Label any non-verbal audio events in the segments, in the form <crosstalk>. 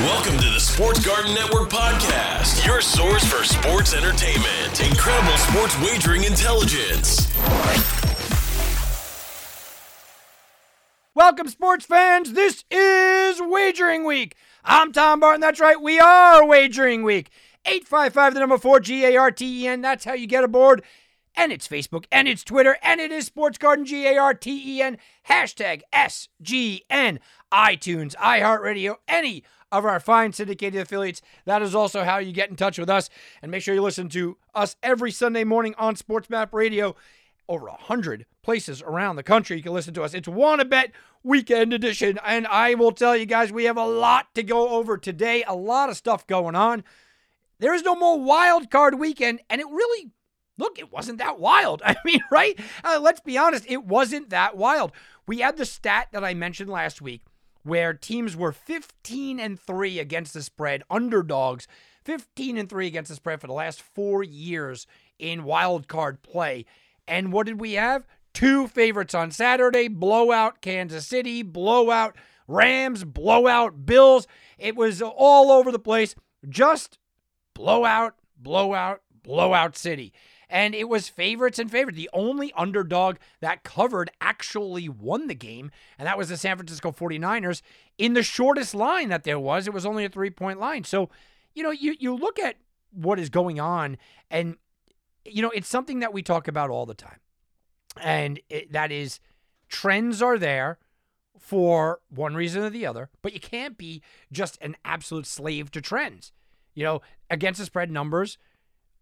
Welcome to the Sports Garten Network podcast, your source for sports entertainment, incredible sports wagering intelligence. Welcome, sports fans. This is Wagering Week. I'm Tom Barton. That's right, we are Wagering Week. 855 the number 4 G A R T E N. That's how you get aboard. And it's Facebook and it's Twitter and it is Sports Garden G A R T E N. Hashtag SGN. iTunes, iHeartRadio, any of our fine syndicated affiliates. That is also how you get in touch with us. And make sure you listen to us every Sunday morning on Sports Map Radio. Over a hundred places around the country you can listen to us. It's Wanna Bet Weekend Edition, and I will tell you guys we have a lot to go over today. A lot of stuff going on. There is no more wild card weekend, and it really look, it wasn't that wild. <laughs> I mean, right? Uh, let's be honest, it wasn't that wild. We had the stat that I mentioned last week where teams were 15 and 3 against the spread, underdogs, 15 and 3 against the spread for the last 4 years in wild card play. And what did we have? Two favorites on Saturday, blowout Kansas City, blowout Rams, blowout Bills. It was all over the place. Just blowout, blowout, blowout city. And it was favorites and favorites. The only underdog that covered actually won the game, and that was the San Francisco 49ers in the shortest line that there was. It was only a three point line. So, you know, you, you look at what is going on, and, you know, it's something that we talk about all the time. And it, that is trends are there for one reason or the other, but you can't be just an absolute slave to trends. You know, against the spread numbers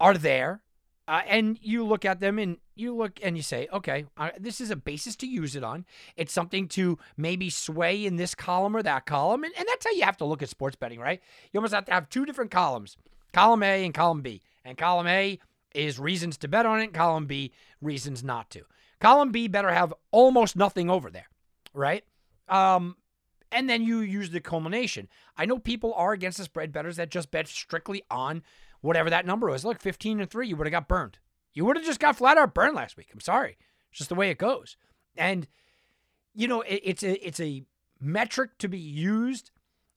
are there. Uh, and you look at them and you look and you say, okay, uh, this is a basis to use it on. It's something to maybe sway in this column or that column. And, and that's how you have to look at sports betting, right? You almost have to have two different columns column A and column B. And column A is reasons to bet on it, column B, reasons not to. Column B better have almost nothing over there, right? Um, and then you use the culmination. I know people are against the spread betters that just bet strictly on whatever that number was. Look, 15 and 3, you would have got burned. You would have just got flat out burned last week. I'm sorry. It's just the way it goes. And you know, it, it's a it's a metric to be used,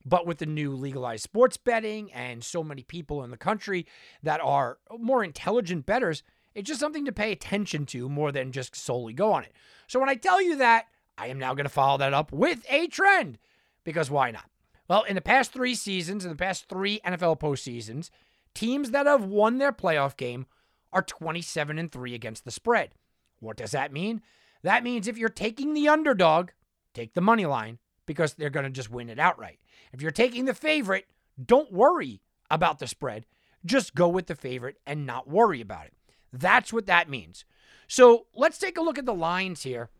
but with the new legalized sports betting and so many people in the country that are more intelligent betters, it's just something to pay attention to more than just solely go on it. So when I tell you that, I am now going to follow that up with a trend because why not? Well, in the past three seasons, in the past three NFL postseasons, teams that have won their playoff game are 27 and 3 against the spread. What does that mean? That means if you're taking the underdog, take the money line because they're going to just win it outright. If you're taking the favorite, don't worry about the spread. Just go with the favorite and not worry about it. That's what that means. So let's take a look at the lines here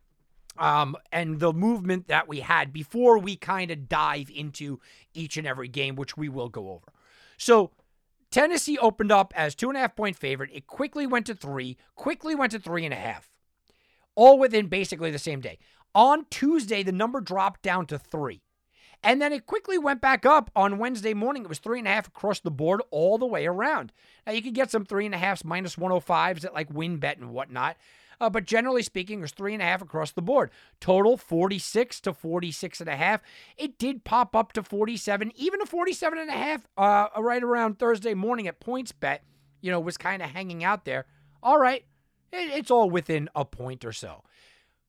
um, and the movement that we had before we kind of dive into each and every game, which we will go over. So Tennessee opened up as two and a half point favorite. It quickly went to three, quickly went to three and a half, all within basically the same day. On Tuesday, the number dropped down to three. And then it quickly went back up on Wednesday morning. It was three and a half across the board all the way around. Now, you could get some three and a halfs, minus 105s at like WynnBET and whatnot. Uh, but generally speaking, it was three and a half across the board. Total 46 to 46 and a half. It did pop up to 47, even a 47 and a half uh, right around Thursday morning at PointsBet, you know, was kind of hanging out there. All right. It, it's all within a point or so.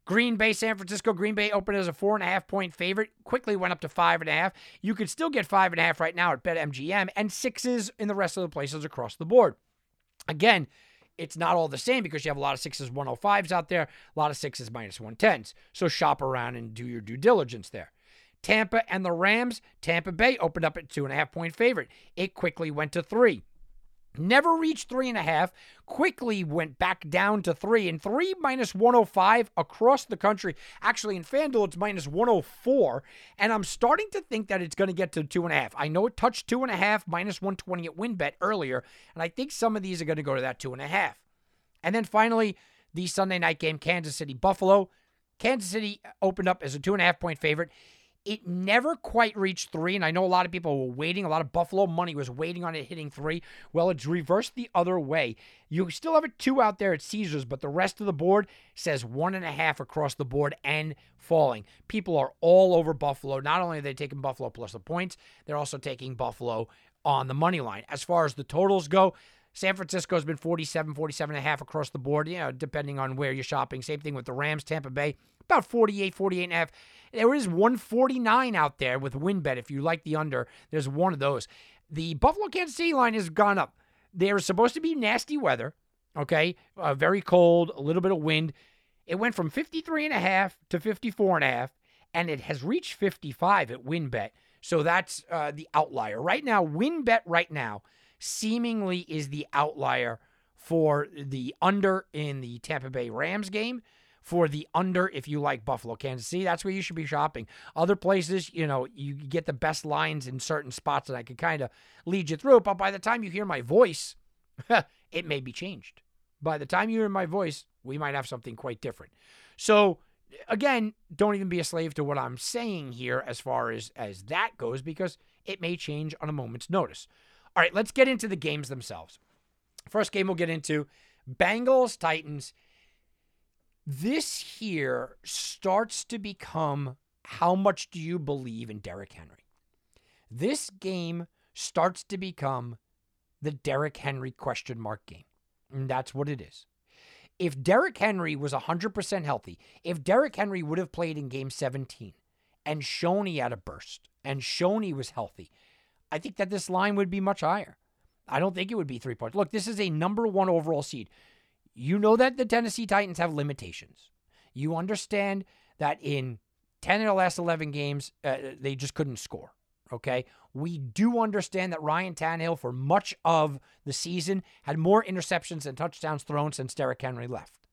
Green Bay, San Francisco. Green Bay opened as a four and a half point favorite, quickly went up to five and a half. You could still get five and a half right now at BetMGM and sixes in the rest of the places across the board. Again, it's not all the same because you have a lot of sixes 105s out there, a lot of sixes minus 110s. So shop around and do your due diligence there. Tampa and the Rams, Tampa Bay opened up at two and a half point favorite. It quickly went to three. Never reached three and a half, quickly went back down to three, and three minus 105 across the country. Actually, in FanDuel, it's minus 104, and I'm starting to think that it's going to get to two and a half. I know it touched two and a half, minus 120 at WynnBET earlier, and I think some of these are going to go to that two and a half. And then finally, the Sunday night game, Kansas City Buffalo. Kansas City opened up as a two and a half point favorite. It never quite reached three, and I know a lot of people were waiting. A lot of Buffalo money was waiting on it hitting three. Well, it's reversed the other way. You still have a two out there at Caesars, but the rest of the board says one and a half across the board and falling. People are all over Buffalo. Not only are they taking Buffalo plus the points, they're also taking Buffalo on the money line. As far as the totals go, San Francisco's been 47, 47 and a half across the board, you know, depending on where you're shopping. Same thing with the Rams, Tampa Bay, about 48, 48 and a half. There is 149 out there with WynnBET. If you like the under, there's one of those. The Buffalo Kansas City line has gone up. There's supposed to be nasty weather, okay? Uh, very cold, a little bit of wind. It went from 53 and a half to 54 and a half, and it has reached 55 at WynnBET. So that's uh, the outlier. Right now, WynnBET right now seemingly is the outlier for the under in the Tampa Bay Rams game. For the under, if you like Buffalo, Kansas City, that's where you should be shopping. Other places, you know, you get the best lines in certain spots and I could kind of lead you through. But by the time you hear my voice, <laughs> it may be changed. By the time you hear my voice, we might have something quite different. So, again, don't even be a slave to what I'm saying here as far as as that goes because it may change on a moment's notice. All right, let's get into the games themselves. First game we'll get into Bengals Titans. This here starts to become how much do you believe in Derrick Henry? This game starts to become the Derrick Henry question mark game. And that's what it is. If Derrick Henry was 100% healthy, if Derrick Henry would have played in game 17 and shown he had a burst and shown he was healthy, I think that this line would be much higher. I don't think it would be three points. Look, this is a number one overall seed. You know that the Tennessee Titans have limitations. You understand that in 10 of the last 11 games, uh, they just couldn't score. Okay. We do understand that Ryan Tannehill, for much of the season, had more interceptions and touchdowns thrown since Derrick Henry left.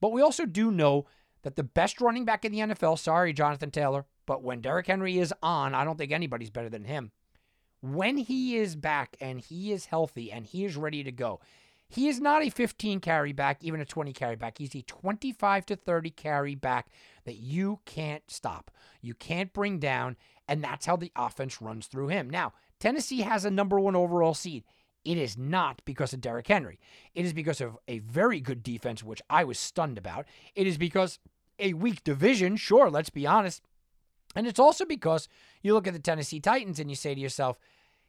But we also do know that the best running back in the NFL, sorry, Jonathan Taylor, but when Derrick Henry is on, I don't think anybody's better than him. When he is back and he is healthy and he is ready to go, he is not a 15 carry back, even a 20 carry back. He's a 25 to 30 carry back that you can't stop. You can't bring down, and that's how the offense runs through him. Now, Tennessee has a number one overall seed. It is not because of Derrick Henry. It is because of a very good defense, which I was stunned about. It is because a weak division, sure, let's be honest. And it's also because you look at the Tennessee Titans and you say to yourself,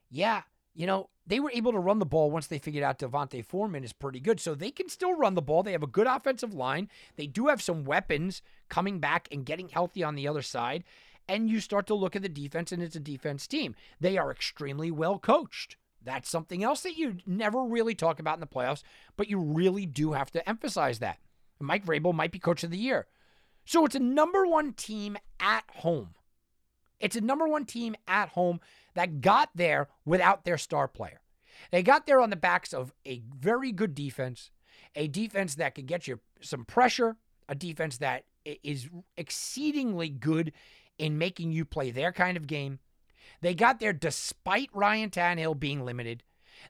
yeah, you know, they were able to run the ball once they figured out D'Onta Foreman is pretty good. So they can still run the ball. They have a good offensive line. They do have some weapons coming back and getting healthy on the other side. And you start to look at the defense, and it's a defense team. They are extremely well coached. That's something else that you never really talk about in the playoffs, but you really do have to emphasize that. Mike Vrabel might be coach of the year. So it's a number one team at home. It's a number one team at home that got there without their star player. They got there on the backs of a very good defense, a defense that can get you some pressure, a defense that is exceedingly good in making you play their kind of game. They got there despite Ryan Tannehill being limited.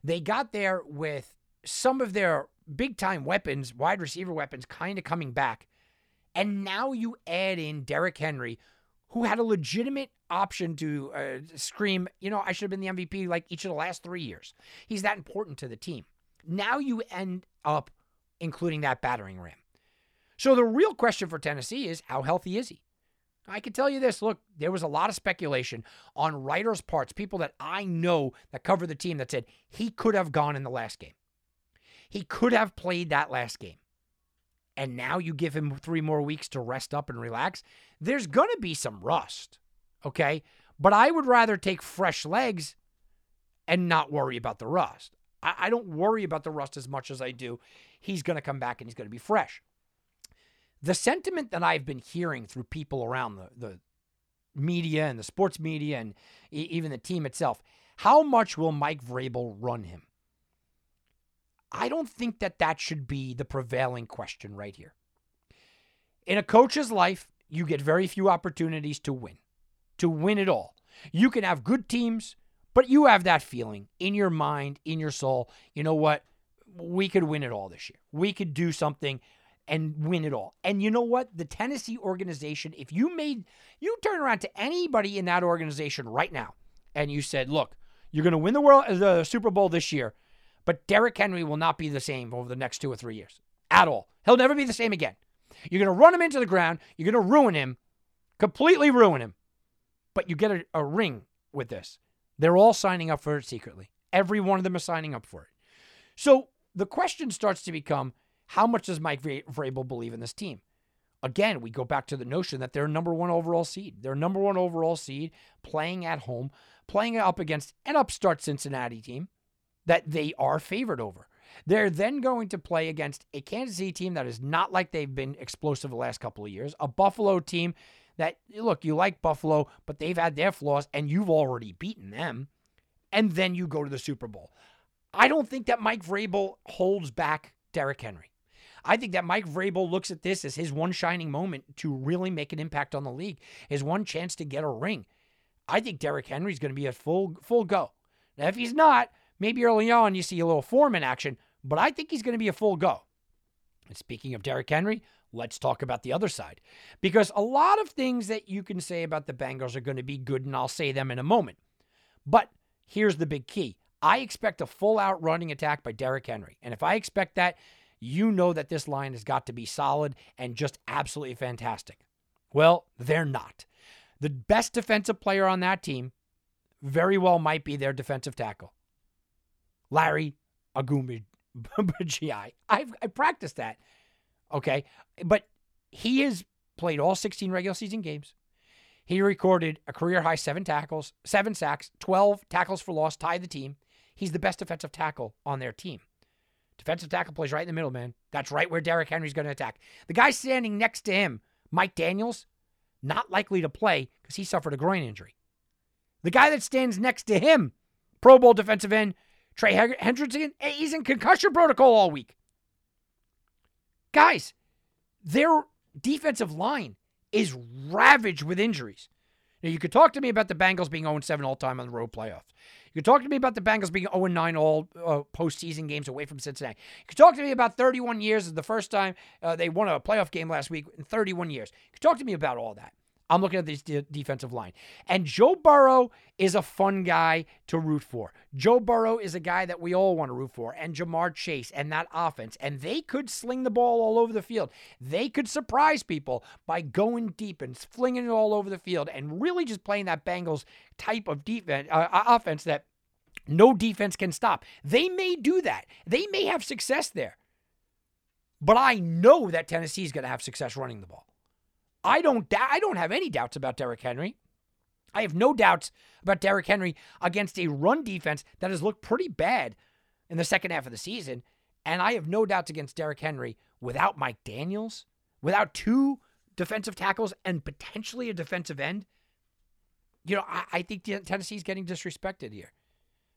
They got there with some of their big time weapons, wide receiver weapons, kind of coming back. And now you add in Derrick Henry, who had a legitimate option to uh, scream, you know, I should have been the MVP like each of the last three years. He's that important to the team. Now you end up including that battering ram. So the real question for Tennessee is how healthy is he? I can tell you this look, there was a lot of speculation on writers' parts, people that I know that cover the team that said he could have gone in the last game. He could have played that last game. And now you give him three more weeks to rest up and relax. There's going to be some rust. Okay. But I would rather take fresh legs and not worry about the rust. I, I don't worry about the rust as much as I do. He's going to come back and he's going to be fresh. The sentiment that I've been hearing through people around the, the media and the sports media and even the team itself how much will Mike Vrabel run him? I don't think that that should be the prevailing question right here. In a coach's life, you get very few opportunities to win to win it all. You can have good teams, but you have that feeling in your mind, in your soul. You know what? We could win it all this year. We could do something and win it all. And you know what? The Tennessee organization, if you made, you turn around to anybody in that organization right now and you said, look, you're going to win the world, the Super Bowl this year, but Derrick Henry will not be the same over the next two or three years at all. He'll never be the same again. You're going to run him into the ground. You're going to ruin him, completely ruin him. But you get a, a ring with this. They're all signing up for it secretly. Every one of them is signing up for it. So the question starts to become how much does Mike Vrabel believe in this team? Again, we go back to the notion that they're number one overall seed. They're number one overall seed playing at home, playing up against an upstart Cincinnati team that they are favored over. They're then going to play against a Kansas City team that is not like they've been explosive the last couple of years, a Buffalo team that, look, you like Buffalo, but they've had their flaws and you've already beaten them. And then you go to the Super Bowl. I don't think that Mike Vrabel holds back Derrick Henry. I think that Mike Vrabel looks at this as his one shining moment to really make an impact on the league, his one chance to get a ring. I think Derrick Henry's going to be a full full go. Now, if he's not, maybe early on you see a little Foreman action, but I think he's going to be a full go. And speaking of Derrick Henry, let's talk about the other side. Because a lot of things that you can say about the Bengals are going to be good, and I'll say them in a moment. But here's the big key I expect a full out running attack by Derrick Henry. And if I expect that, you know that this line has got to be solid and just absolutely fantastic. Well, they're not. The best defensive player on that team very well might be their defensive tackle, Larry Ogunbowale. <laughs> I've I practiced that. Okay. But he has played all 16 regular season games. He recorded a career high seven tackles, seven sacks, 12 tackles for loss, tied the team. He's the best defensive tackle on their team. Defensive tackle plays right in the middle, man. That's right where Derrick Henry's going to attack. The guy standing next to him, Mike Daniels, not likely to play because he suffered a groin injury. The guy that stands next to him, Pro Bowl defensive end, Trey Hendrickson, he's in concussion protocol all week. Guys, their defensive line is ravaged with injuries. Now, you could talk to me about the Bengals being 0 7 all time on the road playoffs. You could talk to me about the Bengals being 0 9 all uh, postseason games away from Cincinnati. You could talk to me about 31 years is the first time uh, they won a playoff game last week in 31 years. You could talk to me about all that. I'm looking at this de- defensive line. And Joe Burrow is a fun guy to root for. Joe Burrow is a guy that we all want to root for. And Ja'Marr Chase and that offense. And they could sling the ball all over the field. They could surprise people by going deep and flinging it all over the field and really just playing that Bengals type of defense, uh, offense that no defense can stop. They may do that. They may have success there. But I know that Tennessee is going to have success running the ball. I don't I don't have any doubts about Derrick Henry. I have no doubts about Derrick Henry against a run defense that has looked pretty bad in the second half of the season. And I have no doubts against Derrick Henry without Mike Daniels, without two defensive tackles and potentially a defensive end. You know, I, I think Tennessee's getting disrespected here.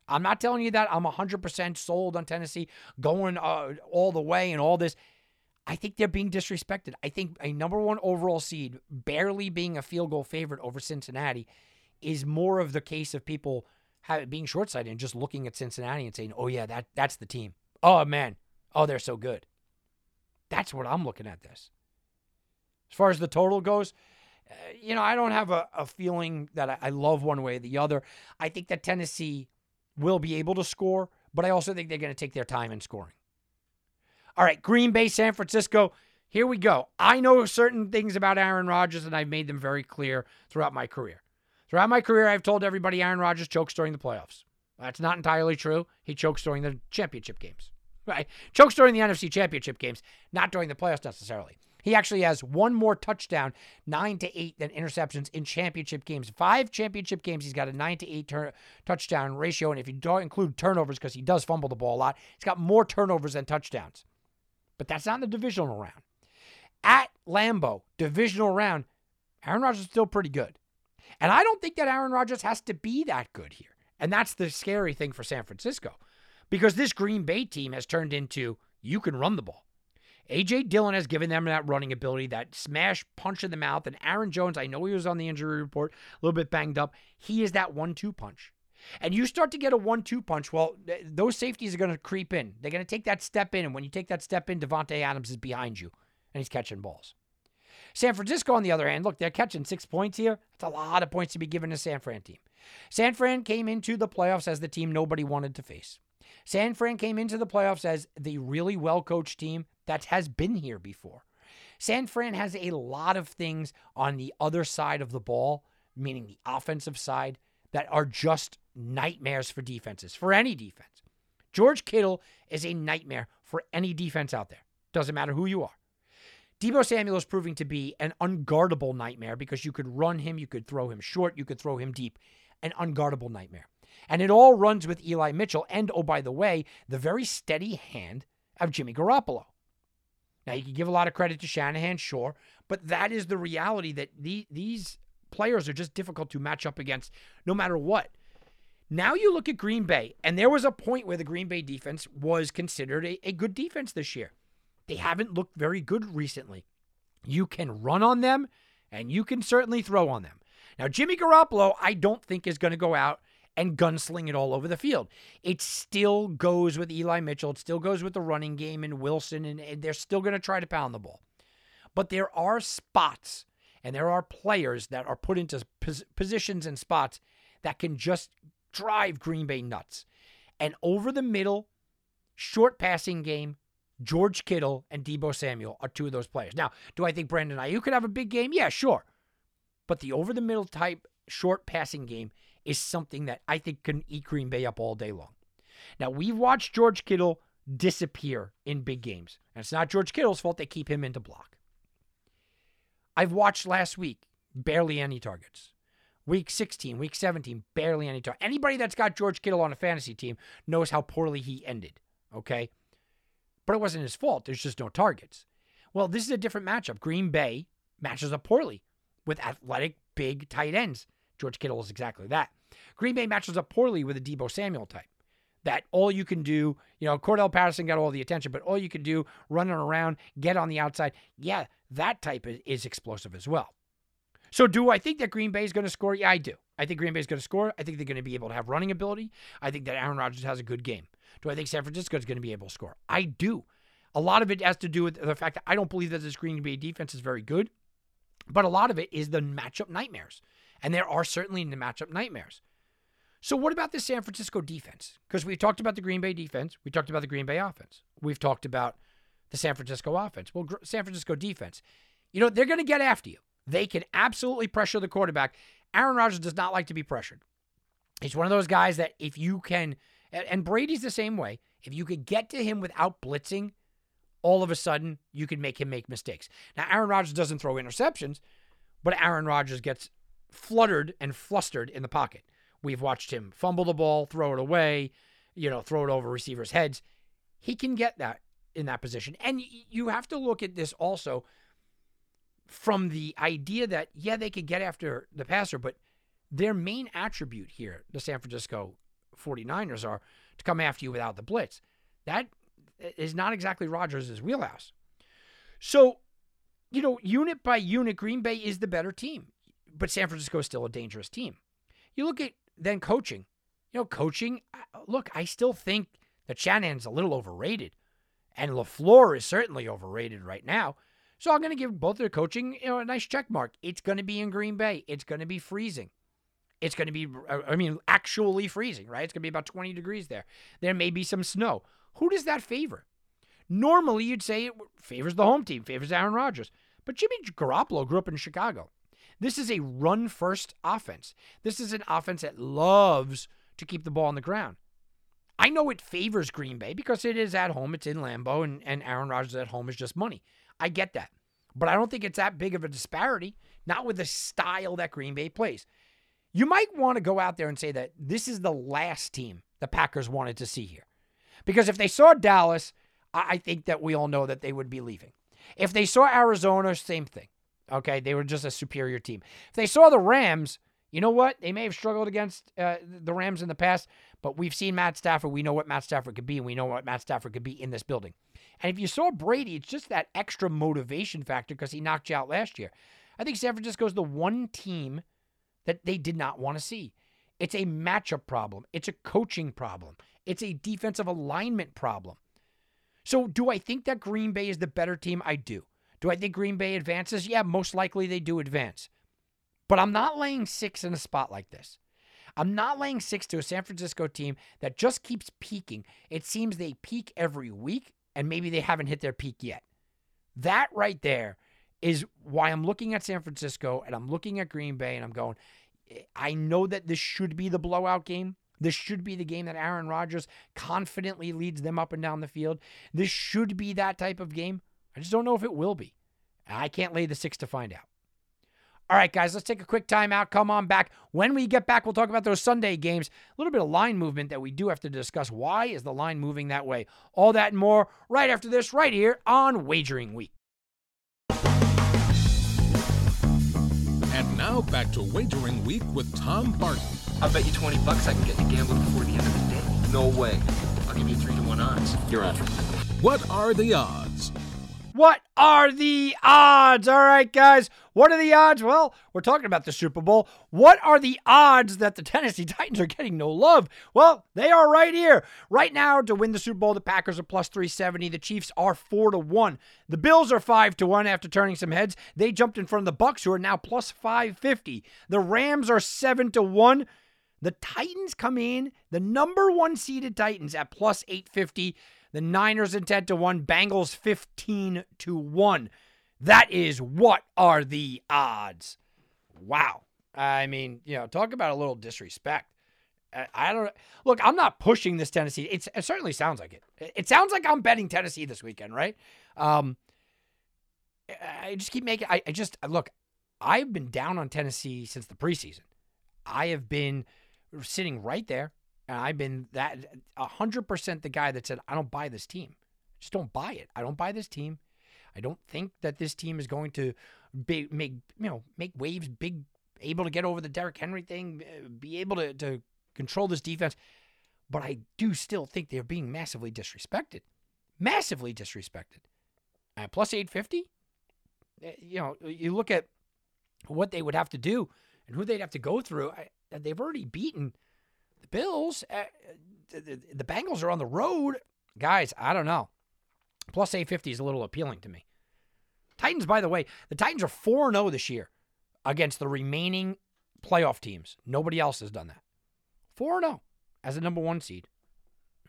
I'm not telling you that I'm 100% sold on Tennessee going uh, all the way and all this. I think they're being disrespected. I think a number one overall seed barely being a field goal favorite over Cincinnati is more of the case of people have, being short sighted and just looking at Cincinnati and saying, oh, yeah, that, that's the team. Oh, man. Oh, they're so good. That's what I'm looking at this. As far as the total goes, uh, you know, I don't have a, a feeling that I, I love one way or the other. I think that Tennessee will be able to score, but I also think they're going to take their time in scoring. All right, Green Bay, San Francisco. Here we go. I know certain things about Aaron Rodgers, and I've made them very clear throughout my career. Throughout my career, I've told everybody Aaron Rodgers chokes during the playoffs. That's not entirely true. He chokes during the championship games. <laughs> Right? Chokes during the NFC championship games, not during the playoffs necessarily. He actually has one more touchdown, nine to eight, than interceptions in championship games. Five championship games, he's got a nine to eight turn, touchdown ratio. And if you don't include turnovers, because he does fumble the ball a lot, he's got more turnovers than touchdowns but that's not in the divisional round. At Lambeau, divisional round, Aaron Rodgers is still pretty good. And I don't think that Aaron Rodgers has to be that good here. And that's the scary thing for San Francisco because this Green Bay team has turned into you can run the ball. AJ Dillon has given them that running ability, that smash punch in the mouth. And Aaron Jones, I know he was on the injury report, a little bit banged up. He is that one two punch and you start to get a one-two punch, well, those safeties are going to creep in. They're going to take that step in, and when you take that step in, Davante Adams is behind you. and he's catching balls. San Francisco, on the other hand, look, they're catching six points here. That's a lot of points to be given to San Fran team. San Fran came into the playoffs as the team nobody wanted to face. San Fran came into the playoffs as the really well coached team that has been here before. San Fran has a lot of things on the other side of the ball, meaning the offensive side, that are just nightmares for defenses, for any defense. George Kittle is a nightmare for any defense out there. Doesn't matter who you are. Deebo Samuel is proving to be an unguardable nightmare because you could run him, you could throw him short, you could throw him deep. An unguardable nightmare. And it all runs with Eli Mitchell and, oh, by the way, the very steady hand of Jimmy Garoppolo. Now, you can give a lot of credit to Shanahan, sure, but that is the reality that the, these players are just difficult to match up against no matter what. Now you look at Green Bay, and there was a point where the Green Bay defense was considered a, a good defense this year. They haven't looked very good recently. You can run on them, and you can certainly throw on them. Now, Jimmy Garoppolo, I don't think is going to go out and gunsling it all over the field. It still goes with Eli Mitchell. It still goes with the running game and Wilson, and, and they're still going to try to pound the ball. But there are spots and there are players that are put into pos- positions and spots that can just drive Green Bay nuts. And over the middle, short passing game, George Kittle and Deebo Samuel are two of those players. Now, do I think Brandon Aiyuk could have a big game? Yeah, sure. But the over the middle type short passing game is something that I think can eat Green Bay up all day long. Now, we've watched George Kittle disappear in big games. And it's not George Kittle's fault they keep him into block. I've watched last week barely any targets. Week 16, week 17, barely any targets. Anybody that's got George Kittle on a fantasy team knows how poorly he ended, okay? But it wasn't his fault. There's just no targets. Well, this is a different matchup. Green Bay matches up poorly with athletic, big tight ends. George Kittle is exactly that. Green Bay matches up poorly with a Deebo Samuel type. That all you can do, you know, Cordarrelle Patterson got all the attention, but all you can do, running around, get on the outside. Yeah, that type is explosive as well. So, do I think that Green Bay is going to score? Yeah, I do. I think Green Bay is going to score. I think they're going to be able to have running ability. I think that Aaron Rodgers has a good game. Do I think San Francisco is going to be able to score? I do. A lot of it has to do with the fact that I don't believe that this Green Bay defense is very good, but a lot of it is the matchup nightmares. And there are certainly the matchup nightmares. So, what about the San Francisco defense? Because we've talked about the Green Bay defense, we talked about the Green Bay offense, we've talked about the San Francisco offense. Well, San Francisco defense, you know, they're going to get after you. They can absolutely pressure the quarterback. Aaron Rodgers does not like to be pressured. He's one of those guys that if you can, and Brady's the same way, if you could get to him without blitzing, all of a sudden you can make him make mistakes. Now, Aaron Rodgers doesn't throw interceptions, but Aaron Rodgers gets fluttered and flustered in the pocket. We've watched him fumble the ball, throw it away, you know, throw it over receivers' heads. He can get that in that position. And you have to look at this also from the idea that, yeah, they could get after the passer, but their main attribute here, the San Francisco 49ers, are to come after you without the blitz. That is not exactly Rodgers' wheelhouse. So, you know, unit by unit, Green Bay is the better team, but San Francisco is still a dangerous team. You look at then coaching. You know, coaching, uh, look, I still think that Shanahan's a little overrated. And LaFleur is certainly overrated right now. So I'm going to give both their coaching you know, a nice check mark. It's going to be in Green Bay. It's going to be freezing. It's going to be, uh, I mean, actually freezing, right? It's going to be about 20 degrees there. There may be some snow. Who does that favor? Normally, you'd say it favors the home team, favors Aaron Rodgers. But Jimmy Garoppolo grew up in Chicago. This is a run first offense. This is an offense that loves to keep the ball on the ground. I know it favors Green Bay because it is at home, it's in Lambeau, and, and Aaron Rodgers at home is just money. I get that. But I don't think it's that big of a disparity, not with the style that Green Bay plays. You might want to go out there and say that this is the last team the Packers wanted to see here. Because if they saw Dallas, I think that we all know that they would be leaving. If they saw Arizona, same thing. Okay, they were just a superior team. If they saw the Rams, you know what? They may have struggled against uh, the Rams in the past, but we've seen Matt Stafford. We know what Matt Stafford could be, and we know what Matt Stafford could be in this building. And if you saw Brady, it's just that extra motivation factor because he knocked you out last year. I think San Francisco is the one team that they did not want to see. It's a matchup problem. It's a coaching problem. It's a defensive alignment problem. So, do I think that Green Bay is the better team? I do. Do I think Green Bay advances? Yeah, most likely they do advance. But I'm not laying six in a spot like this. I'm not laying six to a San Francisco team that just keeps peaking. It seems they peak every week, and maybe they haven't hit their peak yet. That right there is why I'm looking at San Francisco and I'm looking at Green Bay and I'm going, I know that this should be the blowout game. This should be the game that Aaron Rodgers confidently leads them up and down the field. This should be that type of game. I just don't know if it will be. I can't lay the six to find out. All right, guys, let's take a quick timeout. Come on back. When we get back, we'll talk about those Sunday games. A little bit of line movement that we do have to discuss. Why is the line moving that way? All that and more right after this, right here on Wagering Week. And now back to Wagering Week with Tom Barton. I'll bet you 20 bucks I can get you gambling before the end of the day. No way. I'll give you 3 to 1 odds. You're on. What are the odds? What are the odds? All right, guys. What are the odds? Well, we're talking about the Super Bowl. What are the odds that the Tennessee <laughs> Titans are getting no love? Well, they are right here. Right now, to win the Super Bowl, the Packers are plus 370. The Chiefs are 4 to 1. The Bills are 5 to 1 after turning some heads. They jumped in front of the Bucks, who are now plus 550. The Rams are 7 to 1. The Titans come in, the number one seeded Titans at plus 850. The Niners in 10 to 1, Bengals 15 to 1. That is what are the odds. Wow. I mean, you know, talk about a little disrespect. I, don't look, I'm not pushing this Tennessee. It's, it certainly sounds like it. It sounds like I'm betting Tennessee this weekend, right? Um, I just keep making, I, I just, look, I've been down on Tennessee since the preseason. I have been sitting right there and I've been that 100% the guy that said, I don't buy this team. I just don't buy it. I don't buy this team. I don't think that this team is going to be, make, you know, make waves big, able to get over the Derrick Henry thing, uh, be able to, to control this defense. But I do still think they're being massively disrespected. Massively disrespected. At plus 850, eh, you know, you look at what they would have to do and who they'd have to go through. I, they've already beaten the Bills, uh, the, Bengals are on the road. Guys, I don't know. Plus 850 is a little appealing to me. Titans, by the way, the Titans are 4 0 this year against the remaining playoff teams. Nobody else has done that. 4 0 as a number one seed.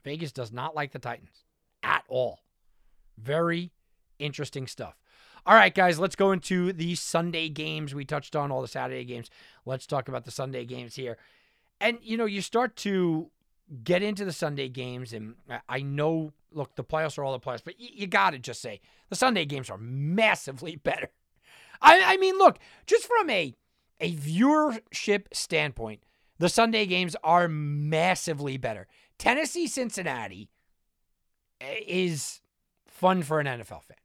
Vegas does not like the Titans at all. Very interesting stuff. All right, guys, let's go into the Sunday games. We touched on all the Saturday games. Let's talk about the Sunday games here. And, you know, you start to get into the Sunday games, and I know, look, the playoffs are all the playoffs, but you, you got to just say the Sunday games are massively <laughs> better. I, I mean, look, just from a, a viewership standpoint, the Sunday games are massively better. Tennessee Cincinnati eh, is fun for an NFL fan.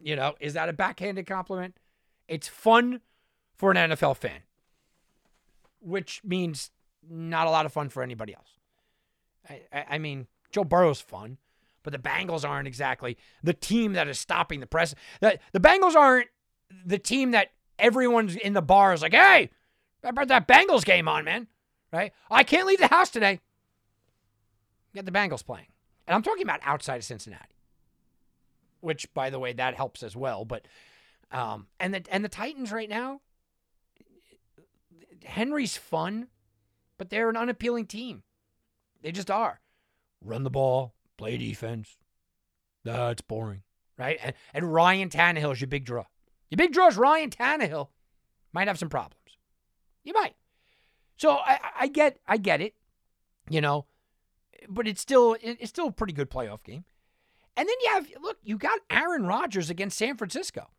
You know, is that a backhanded compliment? It's fun for an NFL fan which means not a lot of fun for anybody else. I, I, I mean, Joe Burrow's fun, but the Bengals aren't exactly the team that is stopping the press. The, the Bengals aren't the team that everyone's in the bar is like, hey, I brought that Bengals game on, man. Right? I can't leave the house today. Get the Bengals playing. And I'm talking about outside of Cincinnati. Which, by the way, that helps as well. But um, and the and the Titans right now, Henry's fun, but they're an unappealing team. They just are. Run the ball, play defense. That's boring, right? And, and Ryan Tannehill is your big draw. Your big draw is Ryan Tannehill. Might have some problems. You might. So I, I get, I get it, you know, but it's still, it's still a pretty good playoff game. And then you have, look, you got Aaron Rodgers against San Francisco.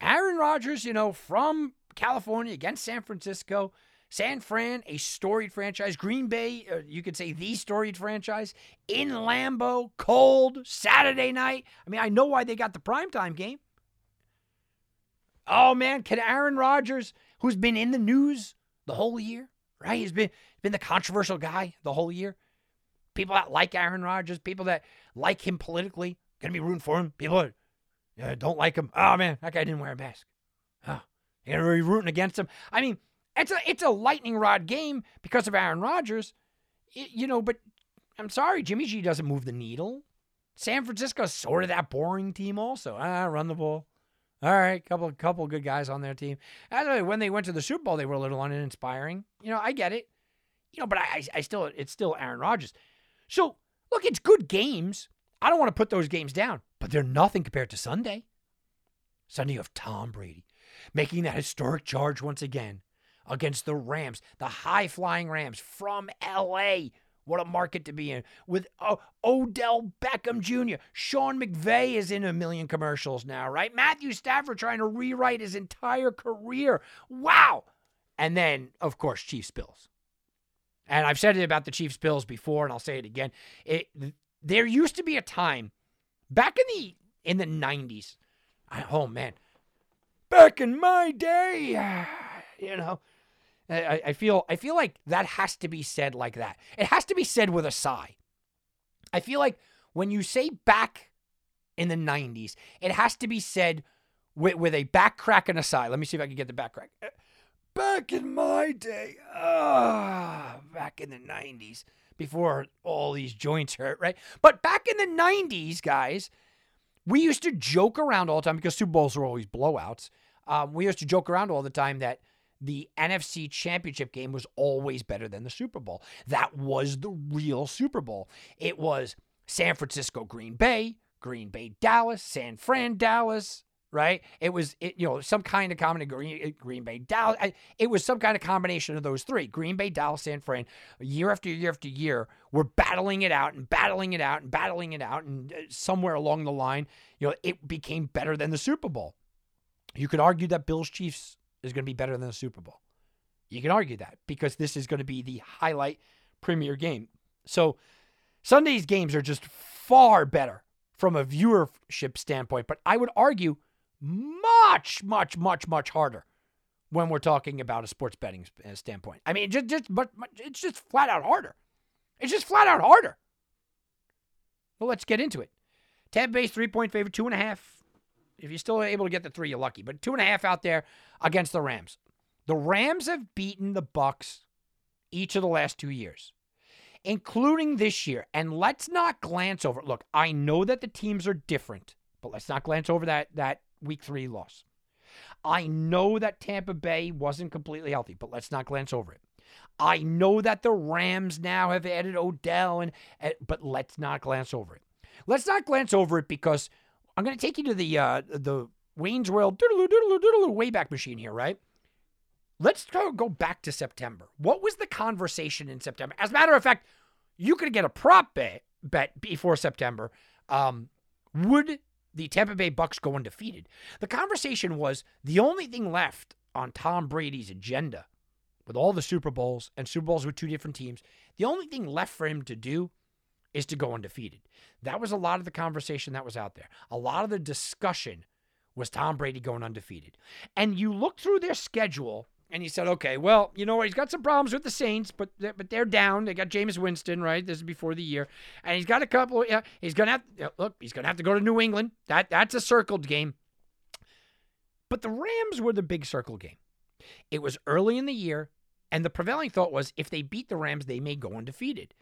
Aaron Rodgers, you know, from California against San Francisco. San Fran, a storied franchise. Green Bay, uh, you could say the storied franchise. In Lambeau, cold, Saturday night. I mean, I know why they got the primetime game. Oh, man, can Aaron Rodgers, who's been in the news the whole year, right? He's been, been the controversial guy the whole year. People that like Aaron Rodgers, people that like him politically, going to be rooting for him. People that don't like him. Oh, man, that guy didn't wear a mask. Gonna rooting against him. I mean, it's a it's a lightning rod game because of Aaron Rodgers, you know. But I'm sorry, Jimmy G doesn't move the needle. San Francisco's sort of that boring team also. Ah, run the ball. All right, couple couple good guys on their team. Anyway, when they went to the Super Bowl, they were a little uninspiring. You know, I get it. You know, but I, I still, it's still Aaron Rodgers. So look, it's good games. I don't want to put those games down, but they're nothing compared to Sunday. Sunday, you have Tom Brady making that historic charge once again against the Rams, the high flying Rams from LA. What a market to be in with uh, Odell Beckham Jr. Sean McVay is in a million commercials now, right? Matthew Stafford trying to rewrite his entire career. Wow. And then, of course, Chiefs Bills. And I've said it about the Chiefs Bills before, and I'll say it again. It, there used to be a time back in the in the 90s. I, oh man, back in my day, <sighs> you know, I, I feel I feel like that has to be said like that. It has to be said with a sigh. I feel like when you say back in the 90s, it has to be said with, with a back crack and a sigh. Let me see if I can get the back crack. Back in my day, ah, back in the 90s, before all these joints hurt, right? But back in the 90s, guys, we used to joke around all the time because Super Bowls were always blowouts. Um, we used to joke around all the time that the NFC championship game was always better than the Super Bowl. That was the real Super Bowl. It was San Francisco, Green Bay, Green Bay, Dallas, San Fran, Dallas, right? It was, it, you know, some kind of combination, Green, Green Bay, Dallas. It was some kind of combination of those three Green Bay, Dallas, San Fran. Year after year after year, we're battling it out and battling it out and battling it out. And uh, somewhere along the line, you know, it became better than the Super Bowl. You could argue that Bills Chiefs is going to be better than the Super Bowl. You can argue that because this is going to be the highlight premier game. So Sunday's games are just far better from a viewership standpoint, but I would argue much, much, much, much harder when we're talking about a sports betting uh, standpoint. I mean, just, just, but, it's just flat out harder. It's just flat out harder. Well, let's get into it. Tampa Bay's three point favorite, two and a half if you're still able to get the three, you're lucky. But two and a half out there against the Rams. The Rams have beaten the Bucks each of the last two years, including this year. And let's not glance over. Look, I know that the teams are different, but let's not glance over that that week three loss. I know that Tampa Bay wasn't completely healthy, but let's not glance over it. I know that the Rams now have added Odell, and eh, but let's not glance over it. Let's not glance over it because I'm going to take you to the uh, the Wayne's World doodle doodle wayback machine here, right? Let's go, go back to September. What was the conversation in September? As a matter of fact, you could get a prop bet, bet before September. Um, would the Tampa Bay Bucks go undefeated? The conversation was the only thing left on Tom Brady's agenda with all the Super Bowls and Super Bowls with two different teams. The only thing left for him to do is to go undefeated. That was a lot of the conversation that was out there. A lot of the discussion was Tom Brady going undefeated. And you look through their schedule and he said, okay, well, you know what? He's got some problems with the Saints, but they're, but they're down. They got Jameis Winston, right? This is before the year, and he's got a couple. Yeah, he's gonna have look. He's gonna have to go to New England. That that's a circled game. But the Rams were the big circle game. It was early in the year, and the prevailing thought was if they beat the Rams, they may go undefeated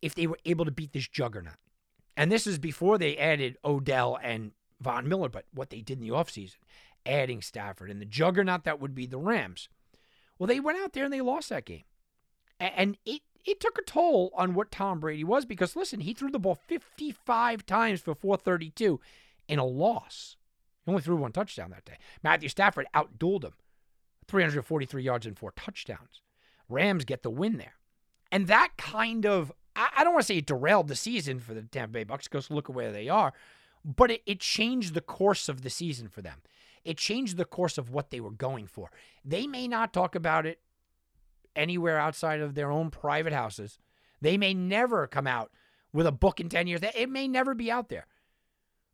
if they were able to beat this juggernaut. And this is before they added Odell and Von Miller, but what they did in the offseason, adding Stafford and the juggernaut that would be the Rams. Well, they went out there and they lost that game. And it, it took a toll on what Tom Brady was because, listen, he threw the ball 55 times for 432 in a loss. He only threw one touchdown that day. Matthew Stafford outdueled him 343 yards and four touchdowns. Rams get the win there. And that kind of I, don't want to say it derailed the season for the Tampa Bay Bucks because look at where they are, but it, it changed the course of the season for them. It changed the course of what they were going for. They may not talk about it anywhere outside of their own private houses. They may never come out with a book in 10 years. It may never be out there.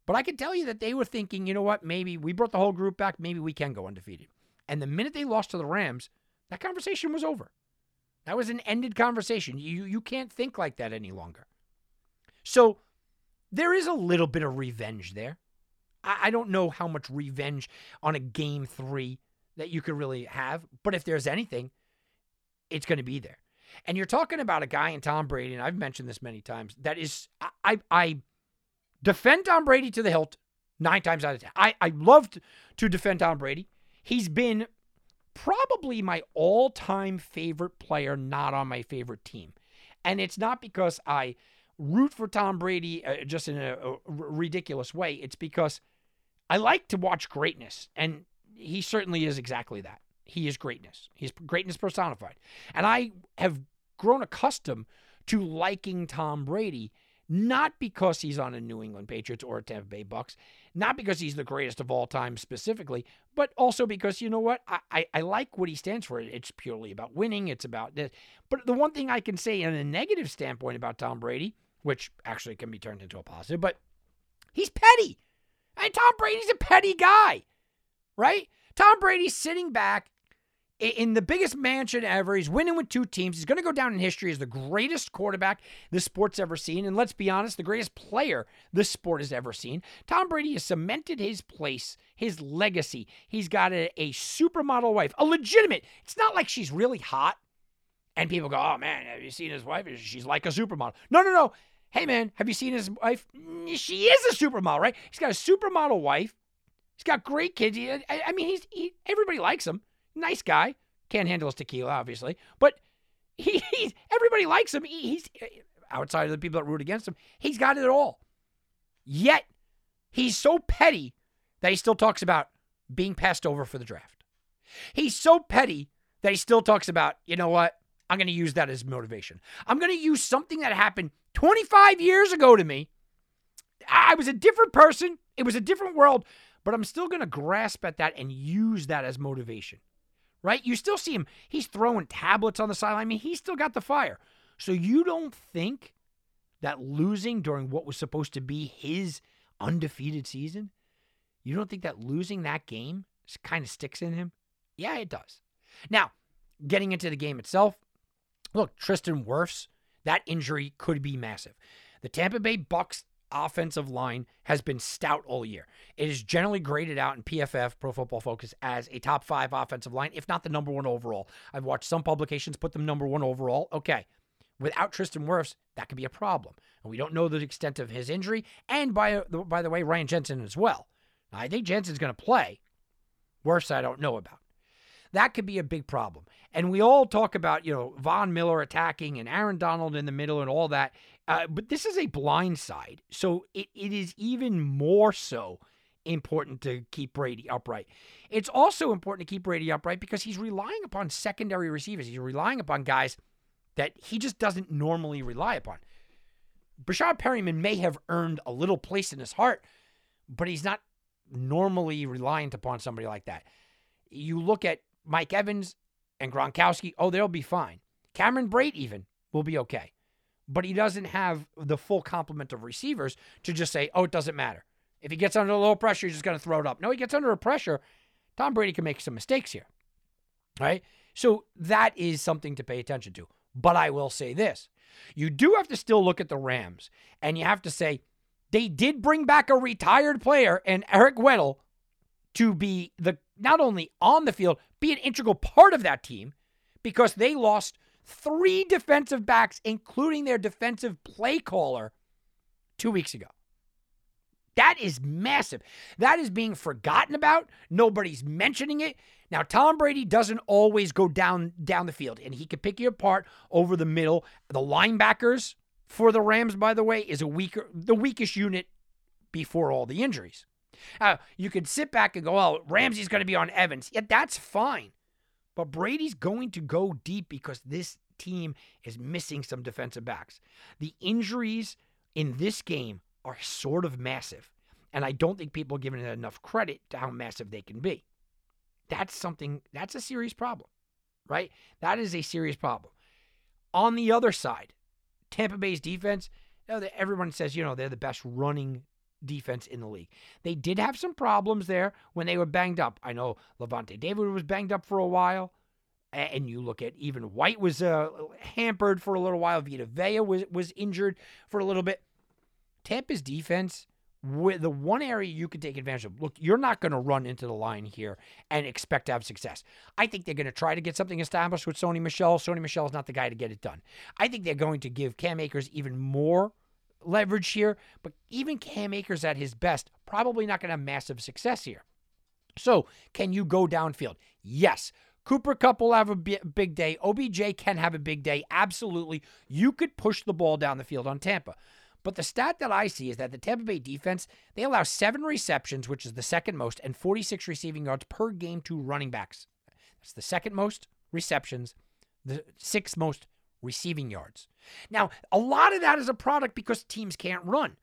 But I can tell you that they were thinking, you know what, maybe we brought the whole group back. Maybe we can go undefeated. And the minute they lost to the Rams, that conversation was over. That was an ended conversation. You you can't think like that any longer. So there is a little bit of revenge there. I, don't know how much revenge on a game three that you could really have, but if there's anything, it's going to be there. And you're talking about a guy in Tom Brady, and I've mentioned this many times. That is, I I defend Tom Brady to the hilt nine times out of ten. I, I love to defend Tom Brady. He's been probably my all time favorite player, not on my favorite team. And it's not because I root for Tom Brady uh, just in a, ridiculous way. It's because I like to watch greatness. And he certainly is exactly that. He is greatness. He's greatness personified. And I have grown accustomed to liking Tom Brady, not because he's on a New England Patriots or a Tampa Bay Bucks, not because he's the greatest of all time specifically, but also because you know what? I, I, I like what he stands for. It's purely about winning. It's about this. But the one thing I can say in a negative standpoint about Tom Brady, which actually can be turned into a positive, but he's petty. And Tom Brady's a petty guy, right? Tom Brady's sitting back in the biggest mansion ever. He's winning with two teams. He's going to go down in history as the greatest quarterback this sport's ever seen. And let's be honest, the greatest player this sport has ever seen. Tom Brady has cemented his place, his legacy. He's got a, a supermodel wife, a legitimate. It's not like she's really hot. And people go, oh man, have you seen his wife? She's like a supermodel. No, no, no. Hey man, have you seen his wife? Mm, she is a supermodel, right? He's got a supermodel wife. He's got great kids. He, I, I mean, he's he, everybody likes him nice guy. Can't handle his tequila, obviously, but he, <laughs> he's everybody likes him. He, he's eh, outside of the people that root against him. He's got it all. Yet he's so petty that he still talks about being passed over for the draft. He's so petty that he still talks about, you know what? I'm going to use that as motivation. I'm going to use something that happened 25 years ago to me. I was a different person. It was a different world, but I'm still going to grasp at that and use that as motivation right? You still see him. He's throwing tablets on the sideline. I mean, he's still got the fire. So you don't think that losing during what was supposed to be his undefeated season, you don't think that losing that game kind of sticks in him? Yeah, it does. Now, getting into the game itself, look, Tristan Wirfs, that injury could be massive. The Tampa Bay Bucks offensive line has been stout all year. It is generally graded out in PFF, Pro Football Focus, as a top five offensive line, if not the number one overall. I've watched some publications put them number one overall. Okay. Without Tristan Wirfs, that could be a problem. And we don't know the extent of his injury. And by, by the way, Ryan Jensen as well. I think Jensen's going to play. Wirfs, I don't know about. That could be a big problem. And we all talk about, you know, Von Miller attacking and Aaron Donald in the middle and all that. Uh, but this is a blind side. So it, it is even more so important to keep Brady upright. It's also important to keep Brady upright because he's relying upon secondary receivers. He's relying upon guys that he just doesn't normally rely upon. Breshad Perryman may have earned a little place in his heart, but he's not normally reliant upon somebody like that. You look at Mike Evans and Gronkowski, oh, they'll be fine. Cameron Brate even will be okay but he doesn't have the full complement of receivers to just say, oh, it doesn't matter. If he gets under a little pressure, he's just going to throw it up. No, he gets under a pressure. Tom Brady can make some mistakes here. Right? So that is something to pay attention to. But I will say this you do have to still look at the Rams, and you have to say they did bring back a retired player and Eric Weddle to be the not only on the field, be an integral part of that team because they lost three defensive backs, including their defensive play caller, two weeks ago. That is massive. That is being forgotten about. Nobody's mentioning it. Now, Tom Brady doesn't always go down down the field, and he can pick you apart over the middle. The linebackers for the Rams, by the way, is a weaker the weakest unit before all the injuries. Uh, you could sit back and go, "Oh, Ramsey's going to be on Evans." Yeah, that's fine. But Brady's going to go deep because this team is missing some defensive backs. The injuries in this game are sort of massive. And I don't think people are giving it enough credit to how massive they can be. That's something, that's a serious problem, right? That is a serious problem. On the other side, Tampa Bay's defense, everyone says, you know, they're the best running defense in the league. They did have some problems there when they were banged up. I know Lavonte David was banged up for a while. And you look at Devin White was uh, hampered for a little while. Vita Vea was, was injured for a little bit. Tampa's defense, with the one area you can take advantage of. Look, you're not going to run into the line here and expect to have success. I think they're going to try to get something established with Sony Michel. Sony Michel is not the guy to get it done. I think they're going to give Cam Akers even more leverage here, but even Cam Akers at his best, probably not going to have massive success here. So, can you go downfield? Yes. Cooper Kupp will have a big day. OBJ can have a big day. Absolutely. You could push the ball down the field on Tampa. But the stat that I see is that the Tampa Bay defense, they allow seven receptions, which is the second most, and 46 receiving yards per game to running backs. That's the second most receptions, the sixth most receiving yards. Now, a lot of that is a product because teams can't run,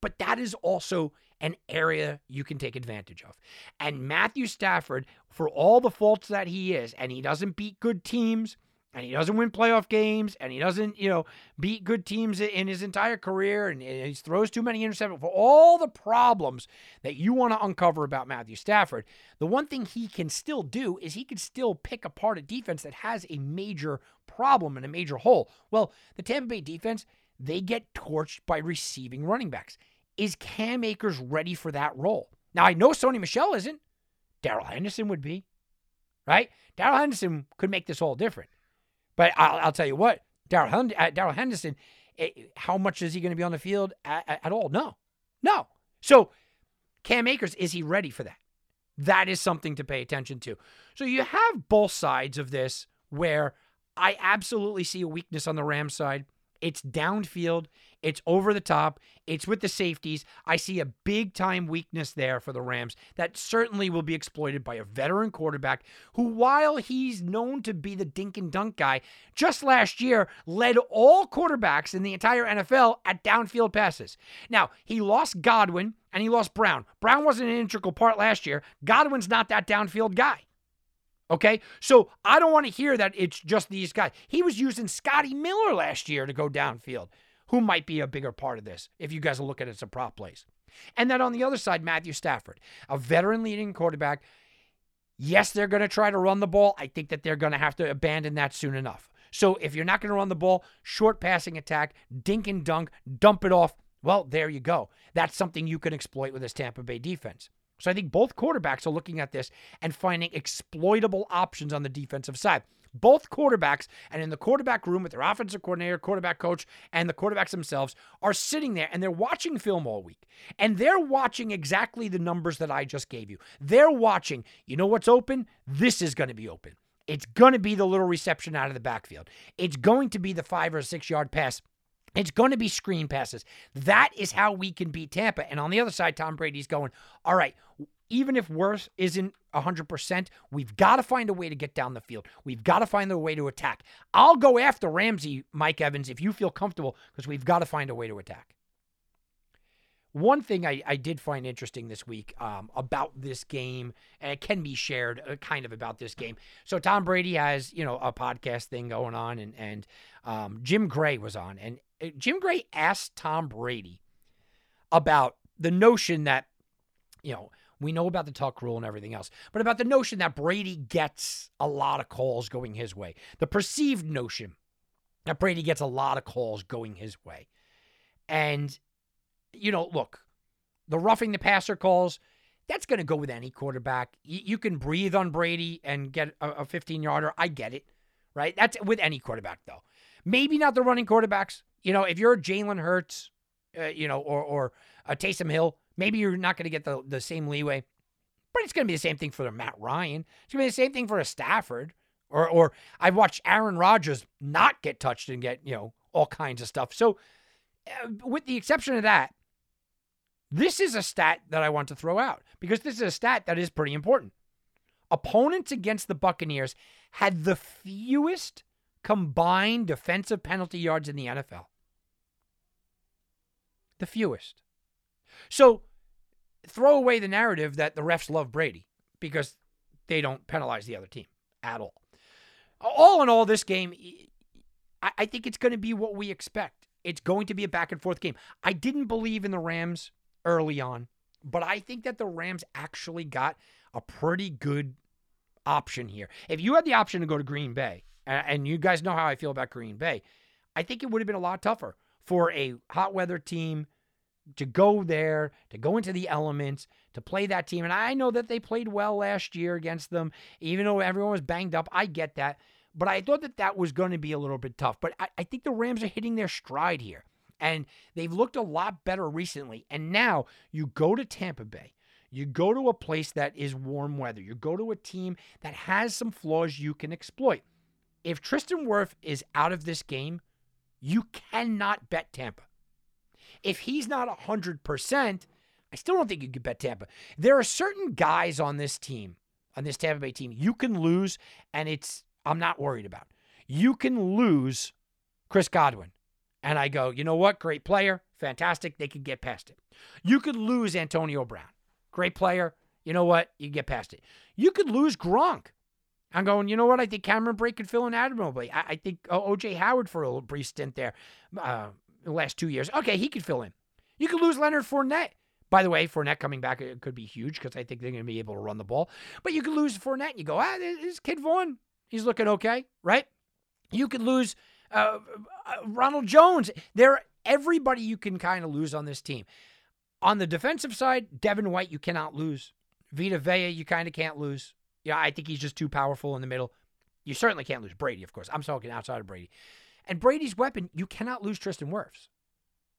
but that is also an area you can take advantage of. And Matthew Stafford, for all the faults that he is, and he doesn't beat good teams, and he doesn't win playoff games, and he doesn't, you know, beat good teams in his entire career, and he throws too many interceptions. For all the problems that you want to uncover about Matthew Stafford, the one thing he can still do is he can still pick apart a defense that has a major problem and a major hole. Well, the Tampa Bay defense, they get torched by receiving running backs. Is Cam Akers ready for that role? Now, I know Sony Michel isn't. Darrell Henderson would be, right? Darrell Henderson could make this all different. But I'll, I'll tell you what, Darrell uh, Henderson, it, eh, how much is he going to be on the field at, at all? No, no. So Cam Akers, is he ready for that? That is something to pay attention to. So you have both sides of this where I absolutely see a weakness on the Rams side. It's downfield. It's over the top. It's with the safeties. I see a big time weakness there for the Rams that certainly will be exploited by a veteran quarterback who, while he's known to be the dink and dunk guy, just last year led all quarterbacks in the entire NFL at downfield passes. Now, he lost Godwin and he lost Brown. Brown wasn't an integral part last year. Godwin's not that downfield guy. Okay. So I don't want to hear that it's just these guys. He was using Scotty Miller last year to go downfield, who might be a bigger part of this if you guys looking at a prop plays. And then on the other side, Matthew Stafford, a veteran leading quarterback. Yes, they're going to try to run the ball. I think that they're going to have to abandon that soon enough. So if you're not going to run the ball, short passing attack, dink and dunk, dump it off. Well, there you go. That's something you can exploit with this Tampa Bay defense. So I think both quarterbacks are looking at this and finding exploitable options on the defensive side. Both quarterbacks and in the quarterback room with their offensive coordinator, quarterback coach, and the quarterbacks themselves are sitting there and they're watching film all week. And they're watching exactly the numbers that I just gave you. They're watching, you know what's open? This is going to be open. It's going to be the little reception out of the backfield. It's going to be the five or six yard pass it's going to be screen passes. That is how we can beat Tampa. And on the other side, Tom Brady's going, all right, even if Wirfs isn't 100%, we've got to find a way to get down the field. We've got to find a way to attack. I'll go after Ramsey, Mike Evans, if you feel comfortable, because we've got to find a way to attack. One thing I, I did find interesting this week um, about this game, and it can be shared uh, kind of about this game. So Tom Brady has, you know, a podcast thing going on, and and um, Jim Gray was on, and uh, Jim Gray asked Tom Brady about the notion that, you know, we know about the tuck rule and everything else, but about the notion that Brady gets a lot of calls going his way, the perceived notion that Brady gets a lot of calls going his way, and you know, look, the roughing the passer calls, that's going to go with any quarterback. You, can breathe on Brady and get a 15 yarder. I get it, right? That's with any quarterback, though. Maybe not the running quarterbacks. You know, if you're Jalen Hurts, uh, you know, or, or a Taysom Hill, maybe you're not going to get the, the same leeway. But it's going to be the same thing for the Matt Ryan. It's going to be the same thing for a Stafford. Or, or I've watched Aaron Rodgers not get touched and get, you know, all kinds of stuff. So, uh, with the exception of that, this is a stat that I want to throw out because this is a stat that is pretty important. Opponents against the Buccaneers had the fewest combined defensive penalty yards in the NFL. The fewest. So throw away the narrative that the refs love Brady because they don't penalize the other team at all. All in all, this game, I think it's going to be what we expect. It's going to be a back and forth game. I didn't believe in the Rams early on. But I think that the Rams actually got a pretty good option here. If you had the option to go to Green Bay, and you guys know how I feel about Green Bay, I think it would have been a lot tougher for a hot weather team to go there, to go into the elements, to play that team. And I know that they played well last year against them, even though everyone was banged up. I get that. But I thought that that was going to be a little bit tough. But I, I think the Rams are hitting their stride here. And they've looked a lot better recently. And now you go to Tampa Bay. You go to a place that is warm weather. You go to a team that has some flaws you can exploit. If Tristan Wirfs is out of this game, you cannot bet Tampa. If he's not 100%, I still don't think you could bet Tampa. There are certain guys on this team, on this Tampa Bay team, you can lose, and it's, I'm not worried about. You can lose Chris Godwin. And I go, you know what? Great player. Fantastic. They could get past it. You could lose Antonio Brown. Great player. You know what? You get past it. You could lose Gronk. I'm going, you know what? I think Cameron Brate could fill in admirably. I, I think O.J. Howard for a little brief stint there uh, the last two years. Okay, he could fill in. You could lose Leonard Fournette. By the way, Fournette coming back it could be huge because I think they're going to be able to run the ball. But you could lose Fournette and you go, ah, this kid Vaughn, he's looking okay, right? You could lose uh, uh, Ronald Jones. There, everybody you can kind of lose on this team. On the defensive side, Devin White, you cannot lose. Vita Vea, you kind of can't lose. Yeah, I think he's just too powerful in the middle. You certainly can't lose Brady, of course. I'm talking outside of Brady. And Brady's weapon, you cannot lose Tristan Wirfs.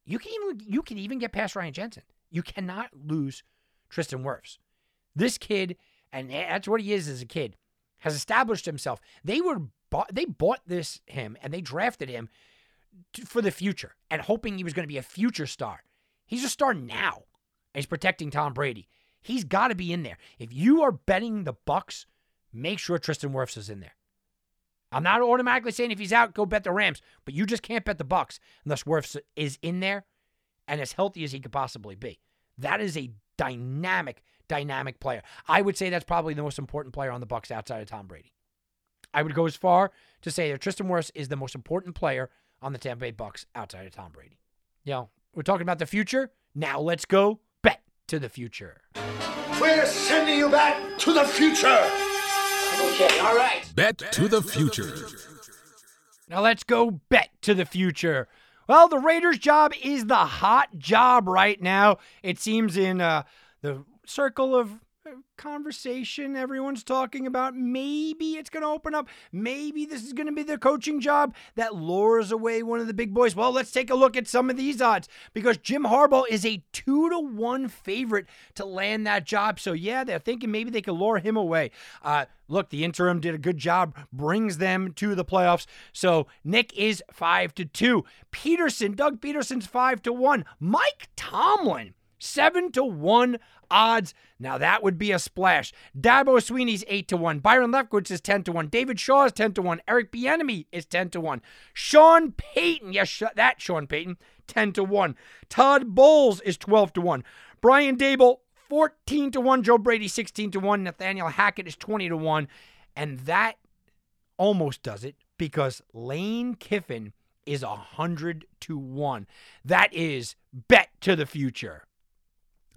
You can even you can even get past Ryan Jensen. You cannot lose Tristan Wirfs. This kid, and that's what he is as a kid, has established himself. They were bought, they bought this him and they drafted him to, for the future and hoping he was going to be a future star. He's a star now. And he's protecting Tom Brady. He's got to be in there. If you are betting the Bucks, make sure Tristan Wirfs is in there. I'm not automatically saying if he's out, go bet the Rams, but you just can't bet the Bucks unless Wirfs is in there and as healthy as he could possibly be. That is a dynamic, dynamic player. I would say that's probably the most important player on the Bucks outside of Tom Brady. I would go as far to say that Tristan Wirfs is the most important player on the Tampa Bay Bucks outside of Tom Brady. You know, we're talking about the future. Now let's go bet to the future. We're sending you back to the future. Okay, all right. Bet to the future. Now let's go bet to the future. Well, the Raiders' job is the hot job right now. It seems in uh, the circle of conversation everyone's talking about. Maybe it's going to open up. Maybe this is going to be the coaching job that lures away one of the big boys. Well, let's take a look at some of these odds because Jim Harbaugh is a two to one favorite to land that job. So, yeah, they're thinking maybe they could lure him away. Uh, look, the interim did a good job, brings them to the playoffs. So Nick is five to two. Pederson, Doug Pederson's five to one. Mike Tomlin Seven to one odds. Now that would be a splash. Dabo Swinney's eight to one. Byron Leftwich is ten to one. David Shaw is ten to one. Eric Bieniemy is ten to one. Sean Payton, yes, that Sean Payton, ten to one. Todd Bowles is twelve to one. Brian Daboll, fourteen to one. Joe Brady, sixteen to one. Nathaniel Hackett is twenty to one, and that almost does it because Lane Kiffin is a hundred to one. That is bet to the future.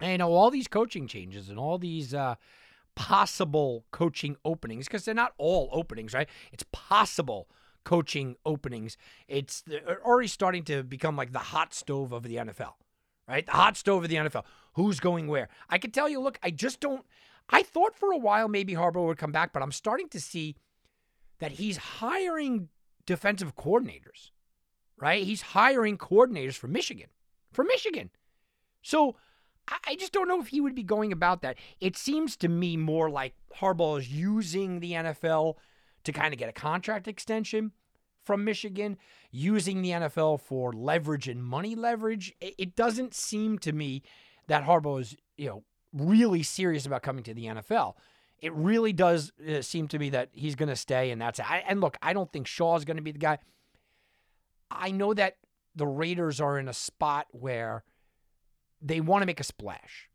And, you know, all these coaching changes and all these uh, possible coaching openings, because they're not all openings, right? It's possible coaching openings. It's already starting to become like the hot stove of the NFL, right? The hot stove of the NFL. Who's going where? I can tell you, look, I just don't. I thought for a while maybe Harbaugh would come back, but I'm starting to see that he's hiring defensive coordinators, right? He's hiring coordinators for Michigan, for Michigan. So I just don't know if he would be going about that. It seems to me more like Harbaugh is using the NFL to kind of get a contract extension from Michigan, using the NFL for leverage and money leverage. It doesn't seem to me that Harbaugh is, you know, really serious about coming to the NFL. It really does uh, seem to me that he's going to stay, and that's it. And look, I don't think Shaw is going to be the guy. I know that the Raiders are in a spot where they want to make a splash.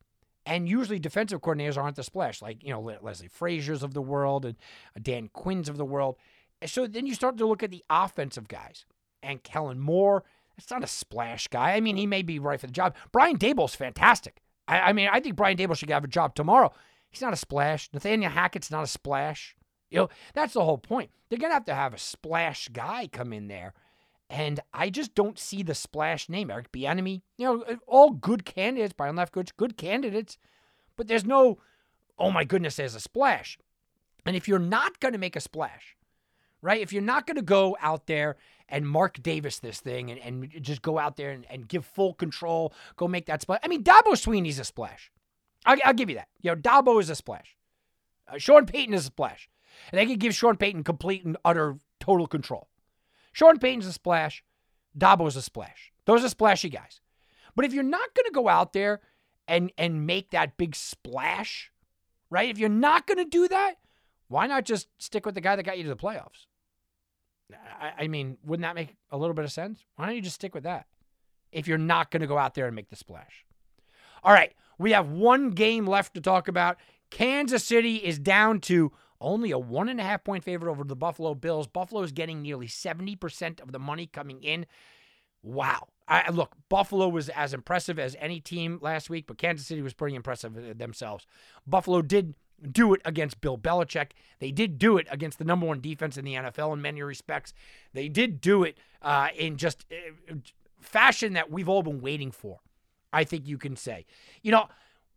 And usually defensive coordinators aren't the splash, like, you know, Leslie Frazier's of the world and uh, Dan Quinn's of the world. So then you start to look at the offensive guys. And Kellen Moore, that's not a splash guy. I mean, he may be right for the job. Brian Daboll's fantastic. I, I mean, I think Brian Daboll should have a job tomorrow. He's not a splash. Nathaniel Hackett's not a splash. You know, that's the whole point. They're going to have to have a splash guy come in there and I just don't see the splash name. Eric Bieniemy, you know, uh, all good candidates. Byron Leftwich, good candidates. But there's no, oh my goodness, there's a splash. And if you're not going to make a splash, right? If you're not going to go out there and Mark Davis this thing and, and just go out there and, and give full control, go make that splash. I mean, Dabo Swinney's a splash. I'll, I'll give you that. You know, Dabo is a splash. Uh, Sean Payton is a splash. And they can give Sean Payton complete and utter total control. Sean Payton's a splash. Dabo's a splash. Those are splashy guys. But if you're not going to go out there and and make that big splash, right? If you're not going to do that, why not just stick with the guy that got you to the playoffs? I, I mean, wouldn't that make a little bit of sense? Why don't you just stick with that? If you're not going to go out there and make the splash. All right, we have one game left to talk about. Kansas City is down to only a one and a half point favorite over the Buffalo Bills. Buffalo is getting nearly 70% of the money coming in. Wow. I, look, Buffalo was as impressive as any team last week, but Kansas City was pretty impressive themselves. Buffalo did do it against Bill Belichick. They did do it against the number one defense in the NFL in many respects. They did do it uh, in just uh, fashion that we've all been waiting for, I think you can say. You know,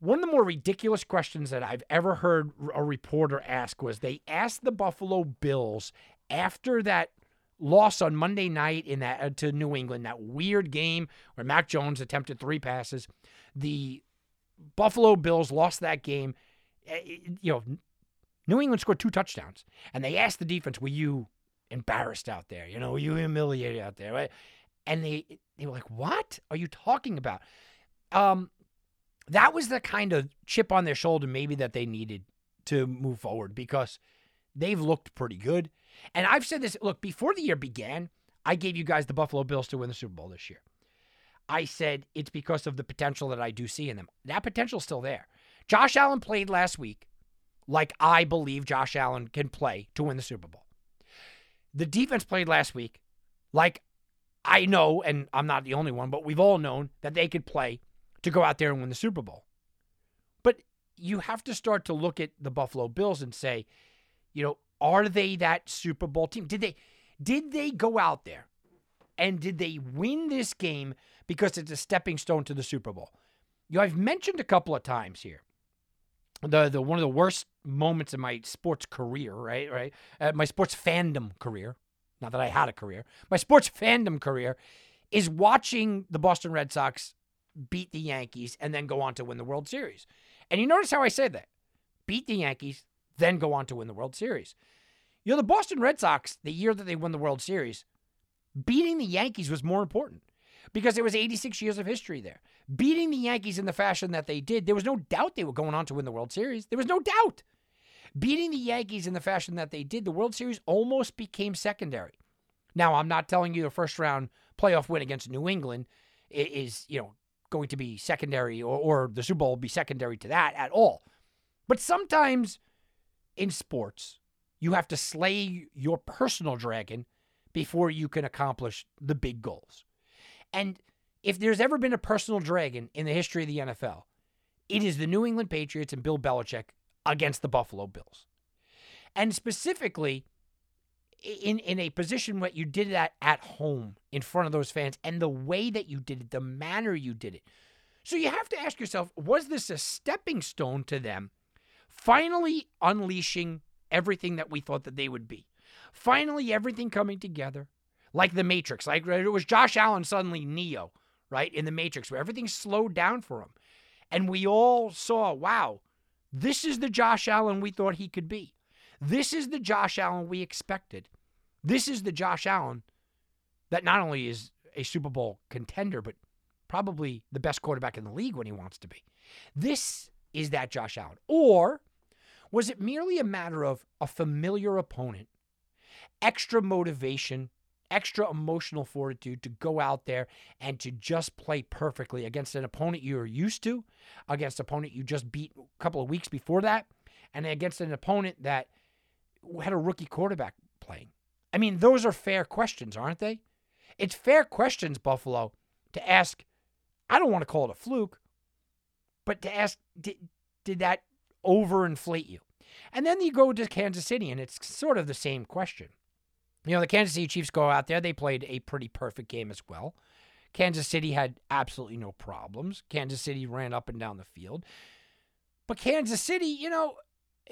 one of the more ridiculous questions that I've ever heard a reporter ask was they asked the Buffalo Bills after that loss on Monday night in that uh, to New England, that weird game where Mac Jones attempted three passes. The Buffalo Bills lost that game. Eh, eh, you know, New England scored two touchdowns, and they asked the defense, "Were you embarrassed out there? You know, were you humiliated out there?" Right? And they they were like, "What are you talking about?" Um, that was the kind of chip on their shoulder maybe that they needed to move forward because they've looked pretty good. And I've said this look, before the year began, I gave you guys the Buffalo Bills to win the Super Bowl this year. I said it's because of the potential that I do see in them. That potential's still there. Josh Allen played last week like I believe Josh Allen can play to win the Super Bowl. The defense played last week like I know, and I'm not the only one, but we've all known that they could play to go out there and win the Super Bowl. But you have to start to look at the Buffalo Bills and say, you know, are they that Super Bowl team? Did they did they go out there and did they win this game because it's a stepping stone to the Super Bowl? You know, I've mentioned a couple of times here the the one of the worst moments in my sports career, right? Right, uh, my sports fandom career. Not that I had a career. My sports fandom career is watching the Boston Red Sox beat the Yankees, and then go on to win the World Series. And you notice how I said that beat the Yankees, then go on to win the World Series. You know, the Boston Red Sox, the year that they won the World Series, beating the Yankees was more important because there was 86 years of history there. Beating the Yankees in the fashion that they did, there was no doubt they were going on to win the World Series. There was no doubt. Beating the Yankees in the fashion that they did, the World Series almost became secondary. Now, I'm not telling you the first round playoff win against New England is, you know, going to be secondary or, or the Super Bowl will be secondary to that at all. But sometimes in sports, you have to slay your personal dragon before you can accomplish the big goals. And if there's ever been a personal dragon in the history of the NFL, it is the New England Patriots and Bill Belichick against the Buffalo Bills. And specifically, in in a position where you did that at home in front of those fans and the way that you did it, the manner you did it. So you have to ask yourself, was this a stepping stone to them finally unleashing everything that we thought that they would be? Finally everything coming together like the Matrix, like it was Josh Allen suddenly Neo, right? In the Matrix where everything slowed down for him. And we all saw, wow, this is the Josh Allen we thought he could be. This is the Josh Allen we expected. This is the Josh Allen that not only is a Super Bowl contender, but probably the best quarterback in the league when he wants to be. This is that Josh Allen. Or was it merely a matter of a familiar opponent, extra motivation, extra emotional fortitude to go out there and to just play perfectly against an opponent you're used to, against an opponent you just beat a couple of weeks before that, and against an opponent that – had a rookie quarterback playing? I mean, those are fair questions, aren't they? It's fair questions, Buffalo, to ask. I don't want to call it a fluke, but to ask, did, did that overinflate you? And then you go to Kansas City, and it's sort of the same question. You know, the Kansas City Chiefs go out there, they played a pretty perfect game as well. Kansas City had absolutely no problems. Kansas City ran up and down the field. But Kansas City, you know,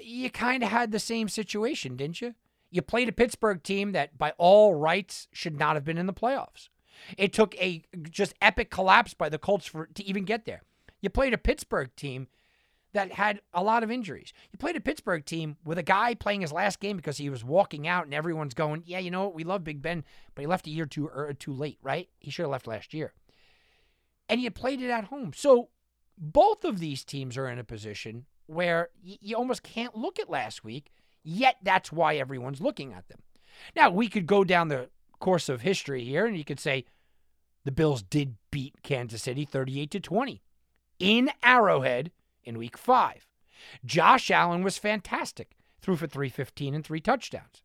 you kind of had the same situation, didn't you? You played a Pittsburgh team that, by all rights, should not have been in the playoffs. It took a just epic collapse by the Colts for to even get there. You played a Pittsburgh team that had a lot of injuries. You played a Pittsburgh team with a guy playing his last game because he was walking out, and everyone's going, "Yeah, you know what? We love Big Ben, but he left a year too er, too late, right? He should have left last year." And you played it at home, so both of these teams are in a position where y- you almost can't look at last week. Yet that's why everyone's looking at them. Now we could go down the course of history here, and you could say the Bills did beat Kansas City 38 to 20 in Arrowhead in week five. Josh Allen was fantastic, threw for 315 and three touchdowns.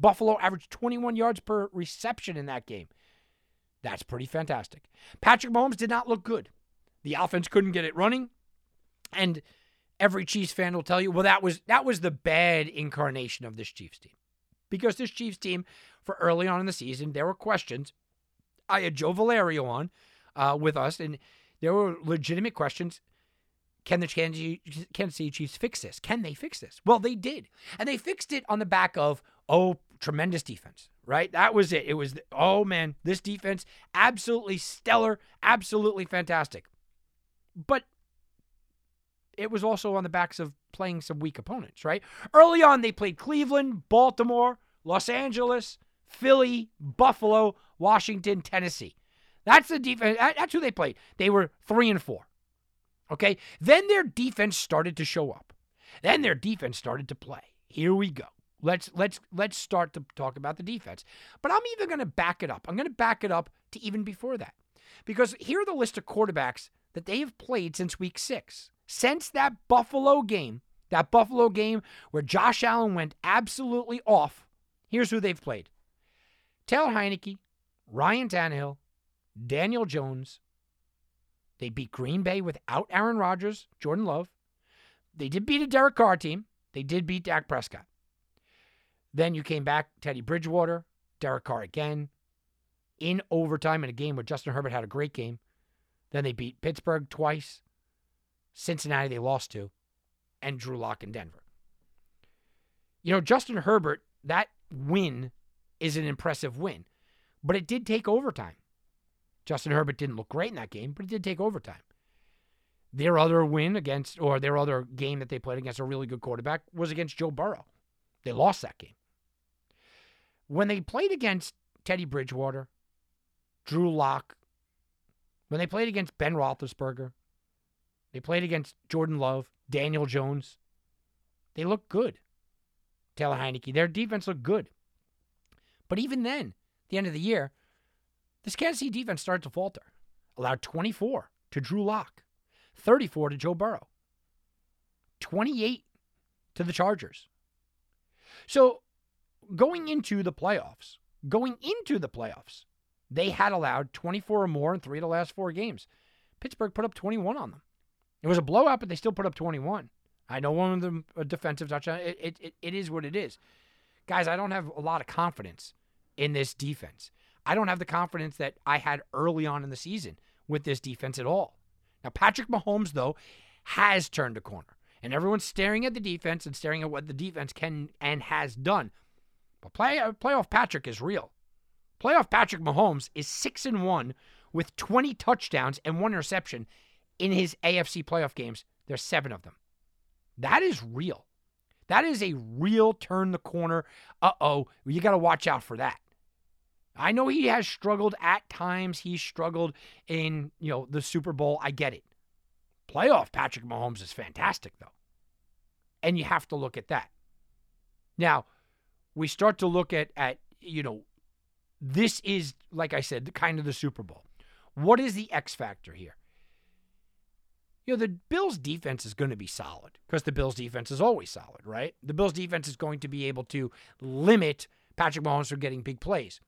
Buffalo averaged 21 yards per reception in that game. That's pretty fantastic. Patrick Mahomes did not look good. The offense couldn't get it running. And every Chiefs fan will tell you, well, that was that was the bad incarnation of this Chiefs team. Because this Chiefs team, for early on in the season, there were questions. I had Joe Valerio on uh, with us, and there were legitimate questions. Can the Kansas City Chiefs fix this? Can they fix this? Well, they did. And they fixed it on the back of, oh, tremendous defense, right? That was it. It was, oh, man, this defense, absolutely stellar, absolutely fantastic. But it was also on the backs of playing some weak opponents, right? Early on, they played Cleveland, Baltimore, Los Angeles, Philly, Buffalo, Washington, Tennessee. That's the defense. That's who they played. They were three and four. Okay. Then their defense started to show up. Then their defense started to play. Here we go. Let's let's let's start to talk about the defense. But I'm even going to back it up. I'm going to back it up to even before that. Because here are the list of quarterbacks that they have played since week 6. Since that Buffalo game, that Buffalo game where Josh Allen went absolutely off. Here's who they've played. Taylor Heinicke, Ryan Tannehill, Daniel Jones. They beat Green Bay without Aaron Rodgers, Jordan Love. They did beat a Derek Carr team. They did beat Dak Prescott. Then you came back, Teddy Bridgewater, Derek Carr again, in overtime in a game where Justin Herbert had a great game. Then they beat Pittsburgh twice, Cincinnati they lost to, and Drew Lock in Denver. You know, Justin Herbert, that win is an impressive win, but it did take overtime. Justin Herbert didn't look great in that game, but it did take overtime. Their other win against, or their other game that they played against a really good quarterback was against Joe Burrow. They lost that game. When they played against Teddy Bridgewater, Drew Lock, when they played against Ben Roethlisberger, they played against Jordan Love, Daniel Jones, they looked good. Taylor Heinicke, their defense looked good. But even then, at the end of the year, this Kansas City defense started to falter. Allowed 24 to Drew Lock, 34 to Joe Burrow, 28 to the Chargers. So going into the playoffs, going into the playoffs, they had allowed 24 or more in three of the last four games. Pittsburgh put up 21 on them. It was a blowout, but they still put up 21. I know one of them a defensive touchdown. It, it, it, it is what it is. Guys, I don't have a lot of confidence in this defense. I don't have the confidence that I had early on in the season with this defense at all. Now, Patrick Mahomes, though, has turned a corner. And everyone's staring at the defense and staring at what the defense can and has done. But play, uh, playoff Patrick is real. Playoff Patrick Mahomes is 6 and 1 with 20 touchdowns and one interception in his AFC playoff games. There's 7 of them. That is real. That is a real turn the corner. Uh-oh, you got to watch out for that. I know he has struggled at times. He struggled in, you know, the Super Bowl. I get it. Playoff Patrick Mahomes is fantastic though. And you have to look at that. Now, we start to look at at, you know, this is like I said, kind of the Super Bowl. What is the X factor here? You know, the Bills defense is going to be solid because the Bills defense is always solid, right? The Bills defense is going to be able to limit Patrick Mahomes from getting big plays.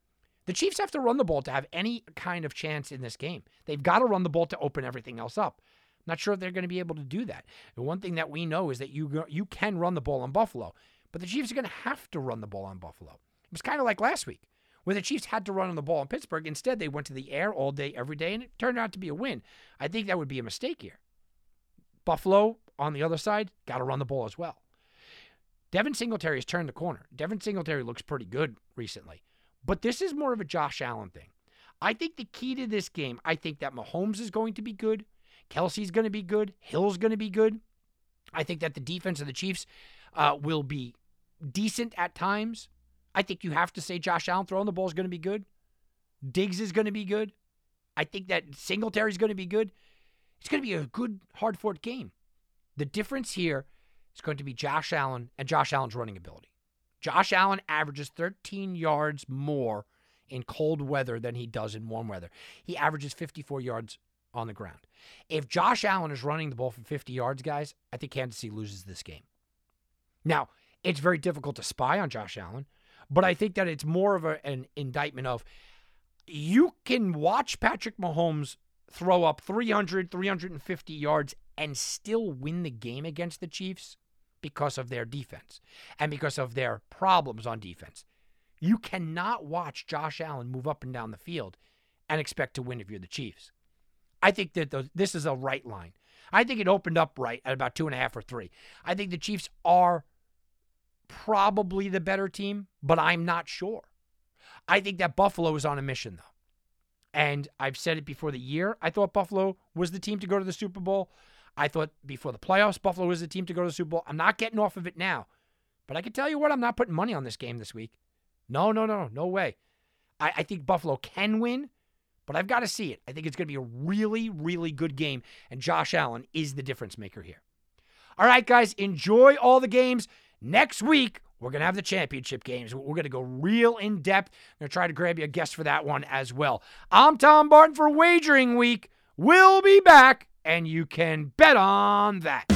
The Chiefs have to run the ball to have any kind of chance in this game. They've got to run the ball to open everything else up. I'm Not sure if they're going to be able to do that. And one thing that we know is that you you can run the ball on Buffalo, but the Chiefs are going to have to run the ball on Buffalo. It was kind of like last week, where the Chiefs had to run on the ball in Pittsburgh. Instead, they went to the air all day, every day, and it turned out to be a win. I think that would be a mistake here. Buffalo, on the other side, got to run the ball as well. Devin Singletary has turned the corner. Devin Singletary looks pretty good recently. But this is more of a Josh Allen thing. I think the key to this game, I think that Mahomes is going to be good. Kelce's going to be good. Hill's going to be good. I think that the defense of the Chiefs uh, will be decent at times. I think you have to say Josh Allen throwing the ball is going to be good. Diggs is going to be good. I think that Singletary is going to be good. It's going to be a good, hard fought game. The difference here is going to be Josh Allen and Josh Allen's running ability. Josh Allen averages 13 yards more in cold weather than he does in warm weather. He averages 54 yards on the ground. If Josh Allen is running the ball for 50 yards, guys, I think Kansas City loses this game. Now, it's very difficult to spy on Josh Allen, but I think that it's more of a, an indictment of you can watch Patrick Mahomes throw up 300, 350 yards and still win the game against the Chiefs because of their defense and because of their problems on defense. You cannot watch Josh Allen move up and down the field and expect to win if you're the Chiefs. I think that this is a right line. I think it opened up right at about two and a half or three. I think the Chiefs are probably the better team, but I'm not sure. I think that Buffalo is on a mission, though. And I've said it before the year. I thought Buffalo was the team to go to the Super Bowl. I thought before the playoffs, Buffalo was the team to go to the Super Bowl. I'm not getting off of it now. But I can tell you what, I'm not putting money on this game this week. No, no, no, no way. I, I think Buffalo can win, but I've got to see it. I think it's going to be a really, really good game, and Josh Allen is the difference maker here. All right, guys, enjoy all the games. Next week, we're going to have the championship games. We're going to go real in depth. I'm going to try to grab you a guest for that one as well. I'm Tom Barton for Wagering Week. We'll be back, and you can bet on that.